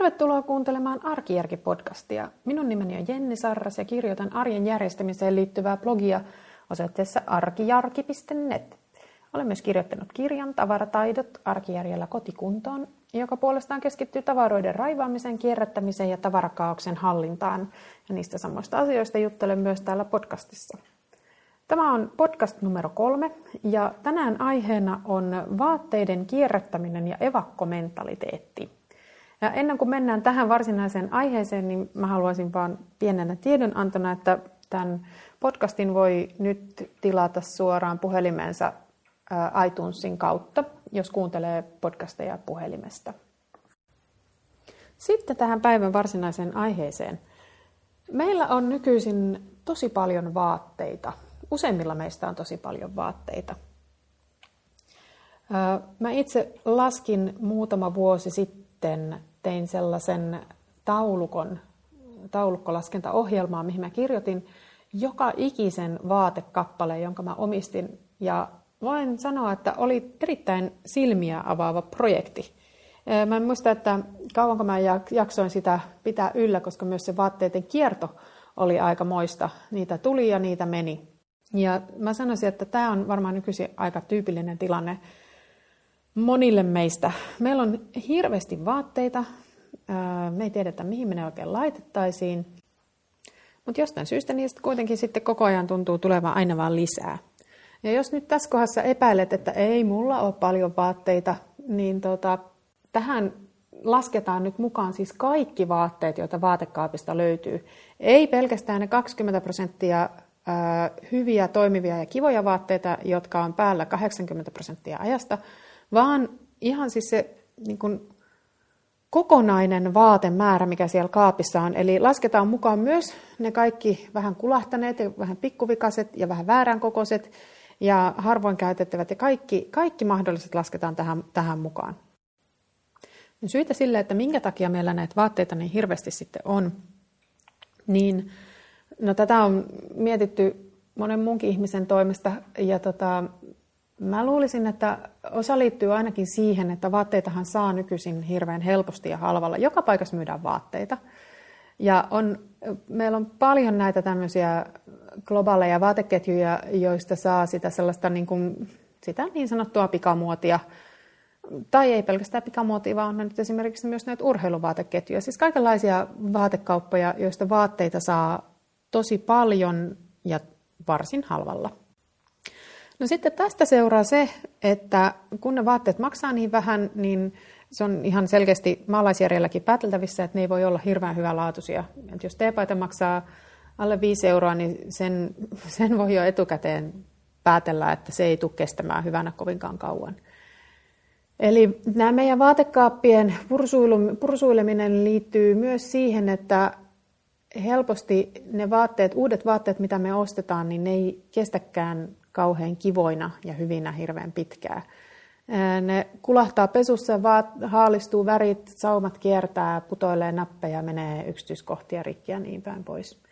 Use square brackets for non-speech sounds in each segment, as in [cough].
Tervetuloa kuuntelemaan Arkijärki-podcastia. Minun nimeni on Jenni Sarras ja kirjoitan arjen järjestämiseen liittyvää blogia osoitteessa arkijarki.net. Olen myös kirjoittanut kirjan Tavarataidot arkijärjellä kotikuntoon, joka puolestaan keskittyy tavaroiden raivaamiseen, kierrättämiseen ja tavarakaauksen hallintaan. Ja niistä samoista asioista juttelen myös täällä podcastissa. Tämä on podcast numero kolme ja tänään aiheena on vaatteiden kierrättäminen ja evakkomentaliteetti. Ja ennen kuin mennään tähän varsinaiseen aiheeseen, niin mä haluaisin vaan pienenä tiedonantona, että tämän podcastin voi nyt tilata suoraan puhelimeensa iTunesin kautta, jos kuuntelee podcasteja puhelimesta. Sitten tähän päivän varsinaiseen aiheeseen. Meillä on nykyisin tosi paljon vaatteita. Useimmilla meistä on tosi paljon vaatteita. Mä itse laskin muutama vuosi sitten tein sellaisen taulukon, taulukkolaskentaohjelmaa, mihin mä kirjoitin joka ikisen vaatekappaleen, jonka mä omistin. Ja voin sanoa, että oli erittäin silmiä avaava projekti. Mä en muista, että kauanko mä jaksoin sitä pitää yllä, koska myös se vaatteiden kierto oli aika moista. Niitä tuli ja niitä meni. Ja mä sanoisin, että tämä on varmaan nykyisin aika tyypillinen tilanne monille meistä. Meillä on hirveästi vaatteita, me ei tiedetä mihin me ne oikein laitettaisiin, mutta jostain syystä niistä kuitenkin sitten koko ajan tuntuu tulevan aina vaan lisää. Ja jos nyt tässä kohdassa epäilet, että ei mulla ole paljon vaatteita, niin tota, tähän lasketaan nyt mukaan siis kaikki vaatteet, joita vaatekaapista löytyy. Ei pelkästään ne 20 prosenttia hyviä, toimivia ja kivoja vaatteita, jotka on päällä 80 prosenttia ajasta, vaan ihan siis se niin kuin, kokonainen vaatemäärä, mikä siellä kaapissa on. Eli lasketaan mukaan myös ne kaikki vähän kulahtaneet ja vähän pikkuvikaiset ja vähän väärän kokoiset ja harvoin käytettävät ja kaikki, kaikki mahdolliset lasketaan tähän, tähän mukaan. Syitä sille, että minkä takia meillä näitä vaatteita niin hirveästi sitten on, niin no tätä on mietitty monen muunkin ihmisen toimesta ja tota, Mä luulisin, että osa liittyy ainakin siihen, että vaatteitahan saa nykyisin hirveän helposti ja halvalla. Joka paikassa myydään vaatteita. Ja on, meillä on paljon näitä tämmöisiä globaaleja vaateketjuja, joista saa sitä sellaista niin, kuin, sitä niin sanottua pikamuotia. Tai ei pelkästään pikamuotia, vaan on nyt esimerkiksi myös näitä urheiluvaateketjuja. Siis kaikenlaisia vaatekauppoja, joista vaatteita saa tosi paljon ja varsin halvalla. No sitten tästä seuraa se, että kun ne vaatteet maksaa niin vähän, niin se on ihan selkeästi maalaisjärjelläkin pääteltävissä, että ne ei voi olla hirveän hyvälaatuisia. Että jos teepaita maksaa alle 5 euroa, niin sen, sen voi jo etukäteen päätellä, että se ei tule kestämään hyvänä kovinkaan kauan. Eli nämä meidän vaatekaappien pursuileminen liittyy myös siihen, että helposti ne vaatteet, uudet vaatteet, mitä me ostetaan, niin ne ei kestäkään kauhean kivoina ja hyvinä hirveän pitkää. Ne kulahtaa pesussa, haalistuu värit, saumat kiertää, putoilee nappeja, menee yksityiskohtia rikki ja niin päin pois.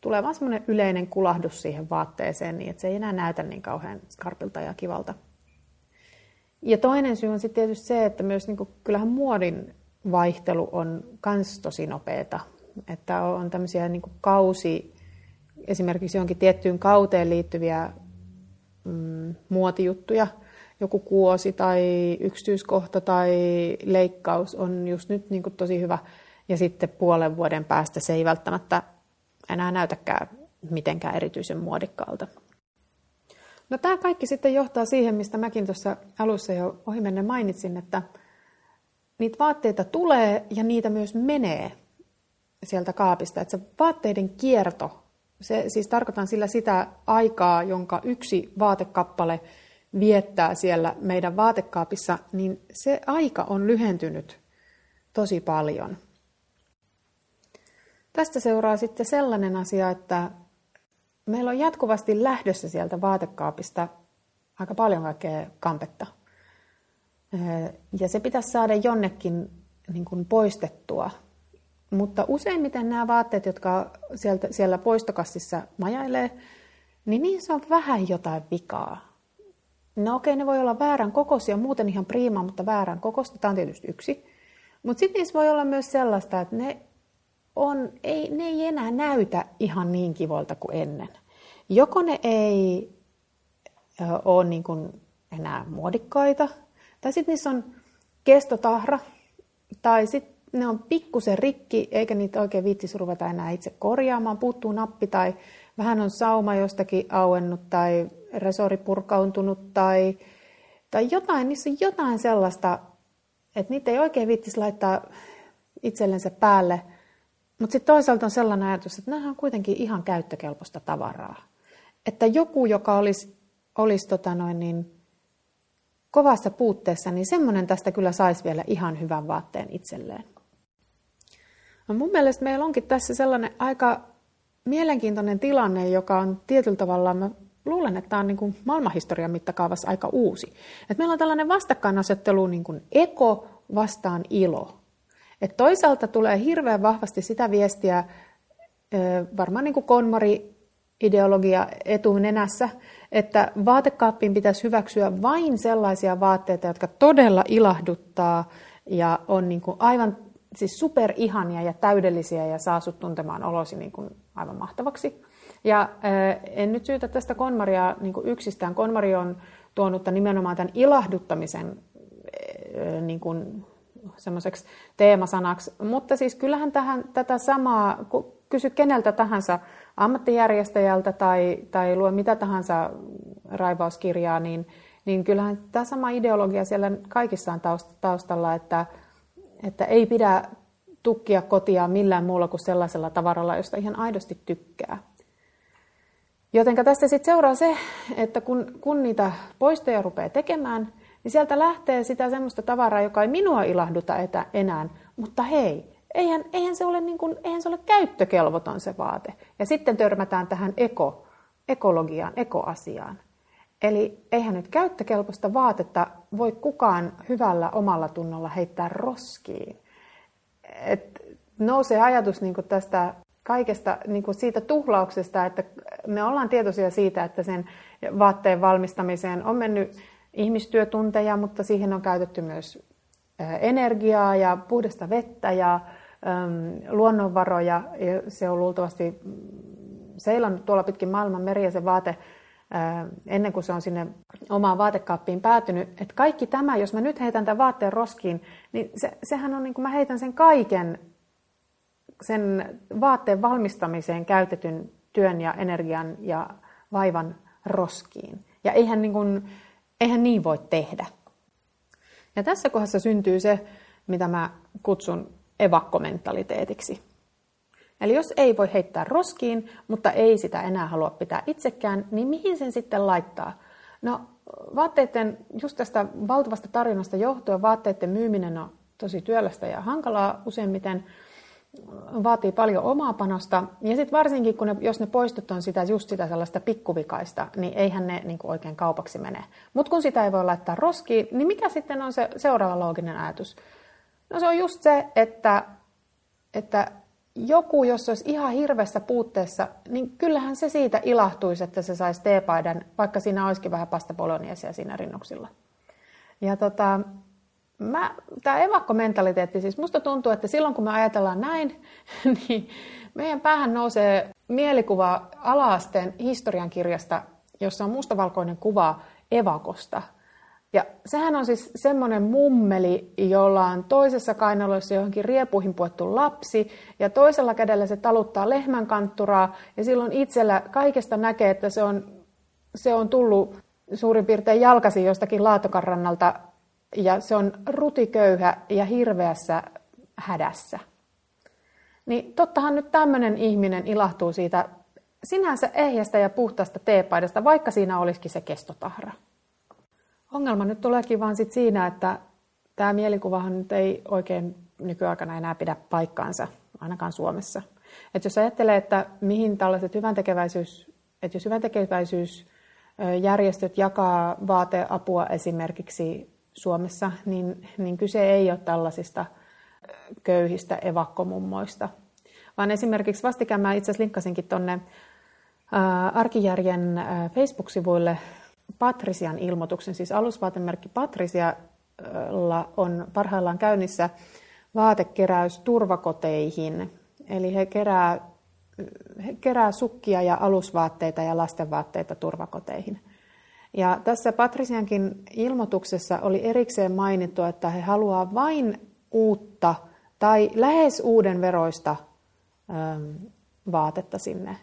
Tulee vaan semmoinen yleinen kulahdus siihen vaatteeseen, niin että se ei enää näytä niin kauhean skarpilta ja kivalta. Ja toinen syy on sitten tietysti se, että myös niin kuin, kyllähän muodin vaihtelu on kans tosi nopeata. Että on tämmöisiä niin kuin kausi, esimerkiksi johonkin tiettyyn kauteen liittyviä mm, muotijuttuja. Joku kuosi tai yksityiskohta tai leikkaus on just nyt niin kuin tosi hyvä. Ja sitten puolen vuoden päästä se ei välttämättä enää näytäkään mitenkään erityisen muodikkaalta. No tämä kaikki sitten johtaa siihen, mistä mäkin tuossa alussa jo ohimennen mainitsin, että niitä vaatteita tulee ja niitä myös menee sieltä kaapista. Että se vaatteiden kierto se, siis tarkoitan sillä sitä aikaa, jonka yksi vaatekappale viettää siellä meidän vaatekaapissa, niin se aika on lyhentynyt tosi paljon. Tästä seuraa sitten sellainen asia, että meillä on jatkuvasti lähdössä sieltä vaatekaapista aika paljon kaikkea kampetta. Ja se pitäisi saada jonnekin niin kuin poistettua mutta useimmiten nämä vaatteet, jotka sieltä, siellä poistokassissa majailee, niin niissä on vähän jotain vikaa. No okei, ne voi olla väärän kokoisia, muuten ihan priima, mutta väärän kokoista. Tämä on tietysti yksi. Mutta sitten niissä voi olla myös sellaista, että ne, on, ei, ne ei enää näytä ihan niin kivolta kuin ennen. Joko ne ei ole niin kuin enää muodikkaita, tai sitten niissä on kestotahra, tai sitten ne on pikkusen rikki, eikä niitä oikein viittisi ruveta enää itse korjaamaan, puuttuu nappi tai vähän on sauma jostakin auennut tai resori purkauntunut tai, tai jotain, niissä on jotain sellaista, että niitä ei oikein viittisi laittaa itsellensä päälle, mutta sitten toisaalta on sellainen ajatus, että nämä on kuitenkin ihan käyttökelpoista tavaraa. Että joku, joka olisi, olisi tota noin niin, kovassa puutteessa, niin semmoinen tästä kyllä saisi vielä ihan hyvän vaatteen itselleen. No mun mielestä meillä onkin tässä sellainen aika mielenkiintoinen tilanne, joka on tietyllä tavalla, mä luulen, että tämä on niin kuin maailmanhistorian mittakaavassa aika uusi. Et meillä on tällainen vastakkainasettelu niin kuin eko vastaan ilo. Et toisaalta tulee hirveän vahvasti sitä viestiä, varmaan niin kuin konmari ideologia etunenässä, että vaatekaappiin pitäisi hyväksyä vain sellaisia vaatteita, jotka todella ilahduttaa ja on niin kuin aivan siis superihania ja täydellisiä ja saa sut tuntemaan olosi niin kuin aivan mahtavaksi. Ja en nyt syytä tästä konmaria niin kuin yksistään. Konmari on tuonut nimenomaan tämän ilahduttamisen niin kuin semmoiseksi teemasanaksi. Mutta siis kyllähän tähän, tätä samaa, kysy keneltä tahansa ammattijärjestäjältä tai, tai lue mitä tahansa raivauskirjaa, niin, niin kyllähän tämä sama ideologia siellä kaikissa on taustalla, että, että ei pidä tukkia kotia millään muulla kuin sellaisella tavaralla, josta ihan aidosti tykkää. Joten tästä sitten seuraa se, että kun, kun niitä poistoja rupeaa tekemään, niin sieltä lähtee sitä semmoista tavaraa, joka ei minua ilahduta etä, enää. Mutta hei, eihän, eihän, se ole niin kuin, eihän se ole käyttökelvoton se vaate. Ja sitten törmätään tähän eko, ekologiaan, ekoasiaan. Eli eihän nyt käyttökelpoista vaatetta voi kukaan hyvällä omalla tunnolla heittää roskiin. Et nousee ajatus niin tästä kaikesta niin siitä tuhlauksesta, että me ollaan tietoisia siitä, että sen vaatteen valmistamiseen on mennyt ihmistyötunteja, mutta siihen on käytetty myös energiaa ja puhdasta vettä ja luonnonvaroja. Ja se on luultavasti seilannut tuolla pitkin maailman meriä se vaate ennen kuin se on sinne omaan vaatekaappiin päätynyt. Että kaikki tämä, jos mä nyt heitän tämän vaatteen roskiin, niin se, sehän on niin kuin mä heitän sen kaiken sen vaatteen valmistamiseen käytetyn työn ja energian ja vaivan roskiin. Ja eihän niin, kuin, eihän niin voi tehdä. Ja tässä kohdassa syntyy se, mitä mä kutsun evakkomentaliteetiksi. Eli jos ei voi heittää roskiin, mutta ei sitä enää halua pitää itsekään, niin mihin sen sitten laittaa? No vaatteiden, just tästä valtavasta tarinasta johtuen, vaatteiden myyminen on tosi työlästä ja hankalaa useimmiten, vaatii paljon omaa panosta. Ja sitten varsinkin, kun ne, jos ne poistot on sitä, just sitä sellaista pikkuvikaista, niin eihän ne niin oikein kaupaksi mene. Mutta kun sitä ei voi laittaa roskiin, niin mikä sitten on se seuraava looginen ajatus? No se on just se, että, että joku, jos olisi ihan hirveässä puutteessa, niin kyllähän se siitä ilahtuisi, että se saisi teepaidan, vaikka siinä olisikin vähän pasta bolognesia siinä rinnuksilla. Ja tota, mä, tämä evakkomentaliteetti, siis musta tuntuu, että silloin kun me ajatellaan näin, [laughs] niin meidän päähän nousee mielikuva alaasteen historiankirjasta, jossa on mustavalkoinen kuva evakosta – ja sehän on siis semmoinen mummeli, jolla on toisessa kainaloissa johonkin riepuihin puettu lapsi, ja toisella kädellä se taluttaa lehmän kantturaa, ja silloin itsellä kaikesta näkee, että se on, se on tullut suurin piirtein jalkasi jostakin laatokarrannalta, ja se on rutiköyhä ja hirveässä hädässä. Niin tottahan nyt tämmöinen ihminen ilahtuu siitä sinänsä ehjästä ja puhtaasta teepaidasta, vaikka siinä olisikin se kestotahra. Ongelma nyt tuleekin vaan sit siinä, että tämä mielikuvahan nyt ei oikein nykyaikana enää pidä paikkaansa, ainakaan Suomessa. Et jos ajattelee, että mihin tällaiset hyväntekeväisyys, että jos hyväntekeväisyysjärjestöt jakaa vaateapua esimerkiksi Suomessa, niin, niin kyse ei ole tällaisista köyhistä evakkomummoista, vaan esimerkiksi vastikään mä itse asiassa linkkasinkin tuonne Arkijärjen Facebook-sivuille Patrisian ilmoituksen, siis alusvaatemerkki Patrisialla on parhaillaan käynnissä vaatekeräys turvakoteihin. Eli he kerää, he kerää sukkia ja alusvaatteita ja lastenvaatteita turvakoteihin. Ja tässä Patrisiankin ilmoituksessa oli erikseen mainittu, että he haluaa vain uutta tai lähes uuden veroista vaatetta sinne.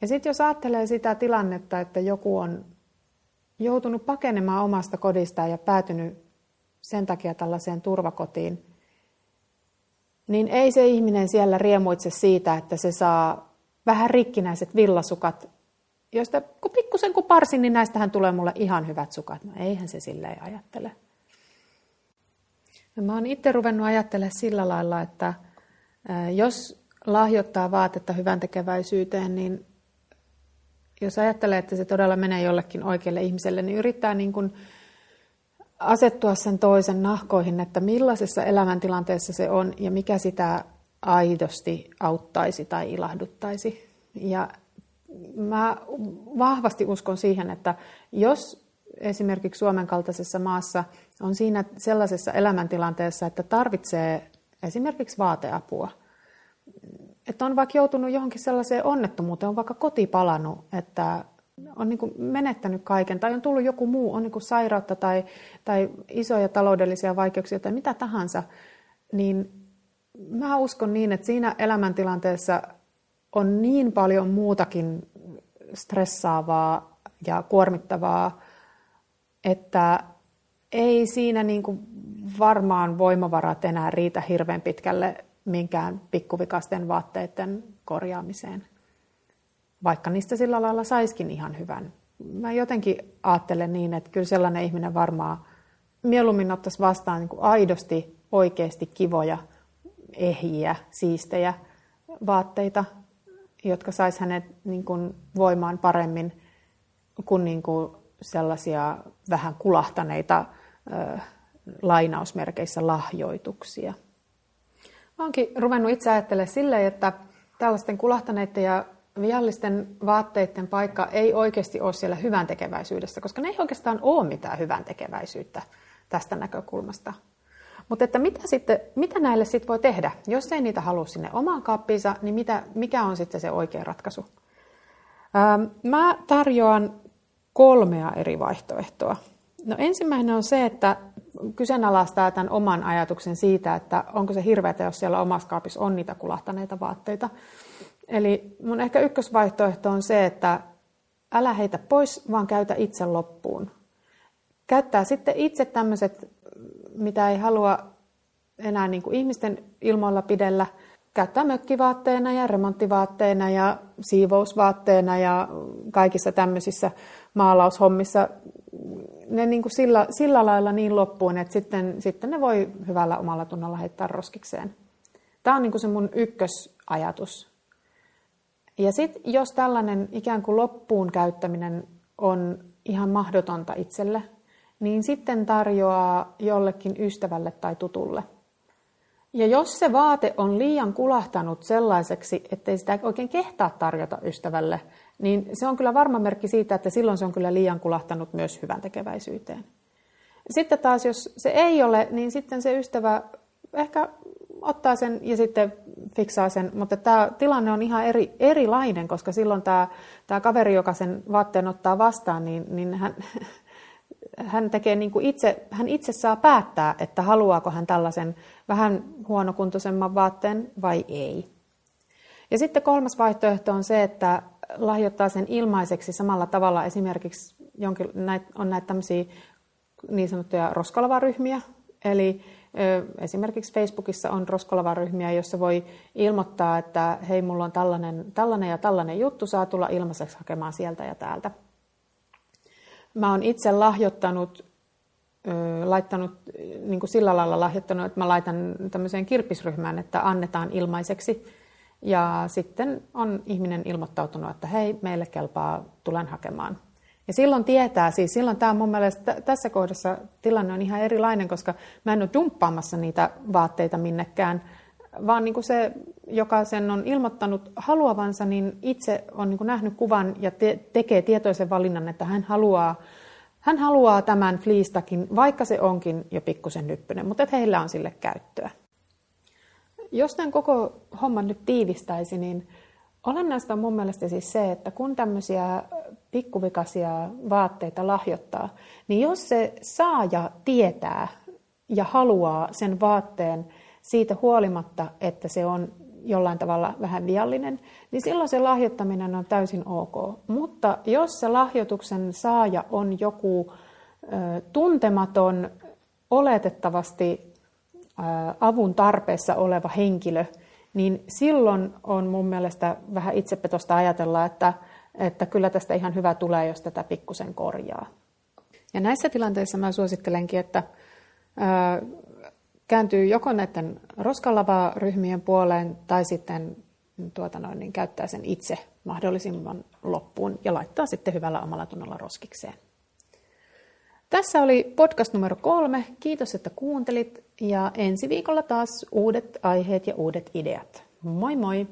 Ja sitten jos ajattelee sitä tilannetta, että joku on joutunut pakenemaan omasta kodistaan ja päätynyt sen takia tällaiseen turvakotiin, niin ei se ihminen siellä riemuitse siitä, että se saa vähän rikkinäiset villasukat, joista kun pikkusen kun parsin, niin näistähän tulee mulle ihan hyvät sukat. No eihän se silleen ajattele. Ja mä oon itse ruvennut ajattelemaan sillä lailla, että jos lahjoittaa vaatetta hyvän tekeväisyyteen, niin jos ajattelee, että se todella menee jollekin oikealle ihmiselle, niin yrittää niin kuin asettua sen toisen nahkoihin, että millaisessa elämäntilanteessa se on ja mikä sitä aidosti auttaisi tai ilahduttaisi. Ja mä vahvasti uskon siihen, että jos esimerkiksi Suomen kaltaisessa maassa on siinä sellaisessa elämäntilanteessa, että tarvitsee esimerkiksi vaateapua, että on vaikka joutunut johonkin sellaiseen onnettomuuteen, on vaikka koti palannut, että on niin menettänyt kaiken tai on tullut joku muu, on niin sairautta tai, tai isoja taloudellisia vaikeuksia tai mitä tahansa, niin mä uskon niin, että siinä elämäntilanteessa on niin paljon muutakin stressaavaa ja kuormittavaa, että ei siinä niin kuin varmaan voimavarat enää riitä hirveän pitkälle minkään pikkuvikasten vaatteiden korjaamiseen vaikka niistä sillä lailla saiskin ihan hyvän. Mä jotenkin ajattelen niin, että kyllä sellainen ihminen varmaan mieluummin ottaisi vastaan niin kuin aidosti, oikeasti kivoja, ehjiä, siistejä vaatteita, jotka sais hänet niin kuin voimaan paremmin kuin, niin kuin sellaisia vähän kulahtaneita ö, lainausmerkeissä lahjoituksia. Mä oonkin ruvennut itse ajattelemaan silleen, että tällaisten kulahtaneiden ja viallisten vaatteiden paikka ei oikeasti ole siellä hyvän tekeväisyydessä, koska ne ei oikeastaan ole mitään hyvän tekeväisyyttä tästä näkökulmasta. Mutta että mitä, sitten, mitä näille sitten voi tehdä? Jos ei niitä halua sinne omaan kaappiinsa, niin mitä, mikä on sitten se oikea ratkaisu? Ähm, mä tarjoan kolmea eri vaihtoehtoa. No ensimmäinen on se, että kyseenalaistaa tämän oman ajatuksen siitä, että onko se hirveätä, jos siellä omassa kaapissa on niitä kulahtaneita vaatteita. Eli mun ehkä ykkösvaihtoehto on se, että älä heitä pois, vaan käytä itse loppuun. Käyttää sitten itse tämmöiset, mitä ei halua enää niin kuin ihmisten ilmoilla pidellä, käyttää mökkivaatteena ja remonttivaatteena ja siivousvaatteena ja kaikissa tämmöisissä maalaushommissa ne niin kuin sillä, sillä lailla niin loppuun, että sitten, sitten ne voi hyvällä omalla tunnolla heittää roskikseen. Tämä on niin kuin se mun ykkösajatus ja sitten jos tällainen ikään kuin loppuun käyttäminen on ihan mahdotonta itselle, niin sitten tarjoaa jollekin ystävälle tai tutulle. Ja jos se vaate on liian kulahtanut sellaiseksi, ettei sitä oikein kehtaa tarjota ystävälle, niin se on kyllä varma merkki siitä, että silloin se on kyllä liian kulahtanut myös hyvän tekeväisyyteen. Sitten taas, jos se ei ole, niin sitten se ystävä ehkä ottaa sen ja sitten fiksaa sen, mutta tämä tilanne on ihan eri, erilainen, koska silloin tämä, tämä kaveri, joka sen vaatteen ottaa vastaan, niin, niin hän, hän, tekee niin kuin itse, hän itse saa päättää, että haluaako hän tällaisen vähän huonokuntoisemman vaatteen vai ei. Ja sitten kolmas vaihtoehto on se, että lahjoittaa sen ilmaiseksi samalla tavalla. Esimerkiksi jonkin, on näitä tämmöisiä niin sanottuja roskalavaryhmiä, eli Esimerkiksi Facebookissa on Roskolava-ryhmiä, jossa voi ilmoittaa, että hei, mulla on tällainen, tällainen ja tällainen juttu, saa tulla ilmaiseksi hakemaan sieltä ja täältä. Mä oon itse lahjoittanut, laittanut niin kuin sillä lailla lahjoittanut, että mä laitan tämmöiseen kirppisryhmään, että annetaan ilmaiseksi. Ja sitten on ihminen ilmoittautunut, että hei, meille kelpaa, tulen hakemaan. Ja silloin tietää, siis silloin tämä mun mielestä tässä kohdassa tilanne on ihan erilainen, koska mä en ole dumppaamassa niitä vaatteita minnekään, vaan niin kuin se, joka sen on ilmoittanut haluavansa, niin itse on niin kuin nähnyt kuvan ja te- tekee tietoisen valinnan, että hän haluaa, Hän haluaa tämän fliistakin, vaikka se onkin jo pikkusen nyppynen, mutta että heillä on sille käyttöä. Jos tämän koko homman nyt tiivistäisi, niin olennaista on mun mielestä siis se, että kun tämmöisiä pikkuvikaisia vaatteita lahjoittaa, niin jos se saaja tietää ja haluaa sen vaatteen siitä huolimatta, että se on jollain tavalla vähän viallinen, niin silloin se lahjoittaminen on täysin ok. Mutta jos se lahjoituksen saaja on joku tuntematon, oletettavasti avun tarpeessa oleva henkilö, niin silloin on mun mielestä vähän itsepetosta ajatella, että, että kyllä tästä ihan hyvä tulee, jos tätä pikkusen korjaa. Ja näissä tilanteissa mä suosittelenkin, että kääntyy joko näiden roskalava-ryhmien puoleen tai sitten tuota noin, niin käyttää sen itse mahdollisimman loppuun ja laittaa sitten hyvällä omalla tunnolla roskikseen. Tässä oli podcast numero kolme. Kiitos, että kuuntelit ja ensi viikolla taas uudet aiheet ja uudet ideat. Moi moi!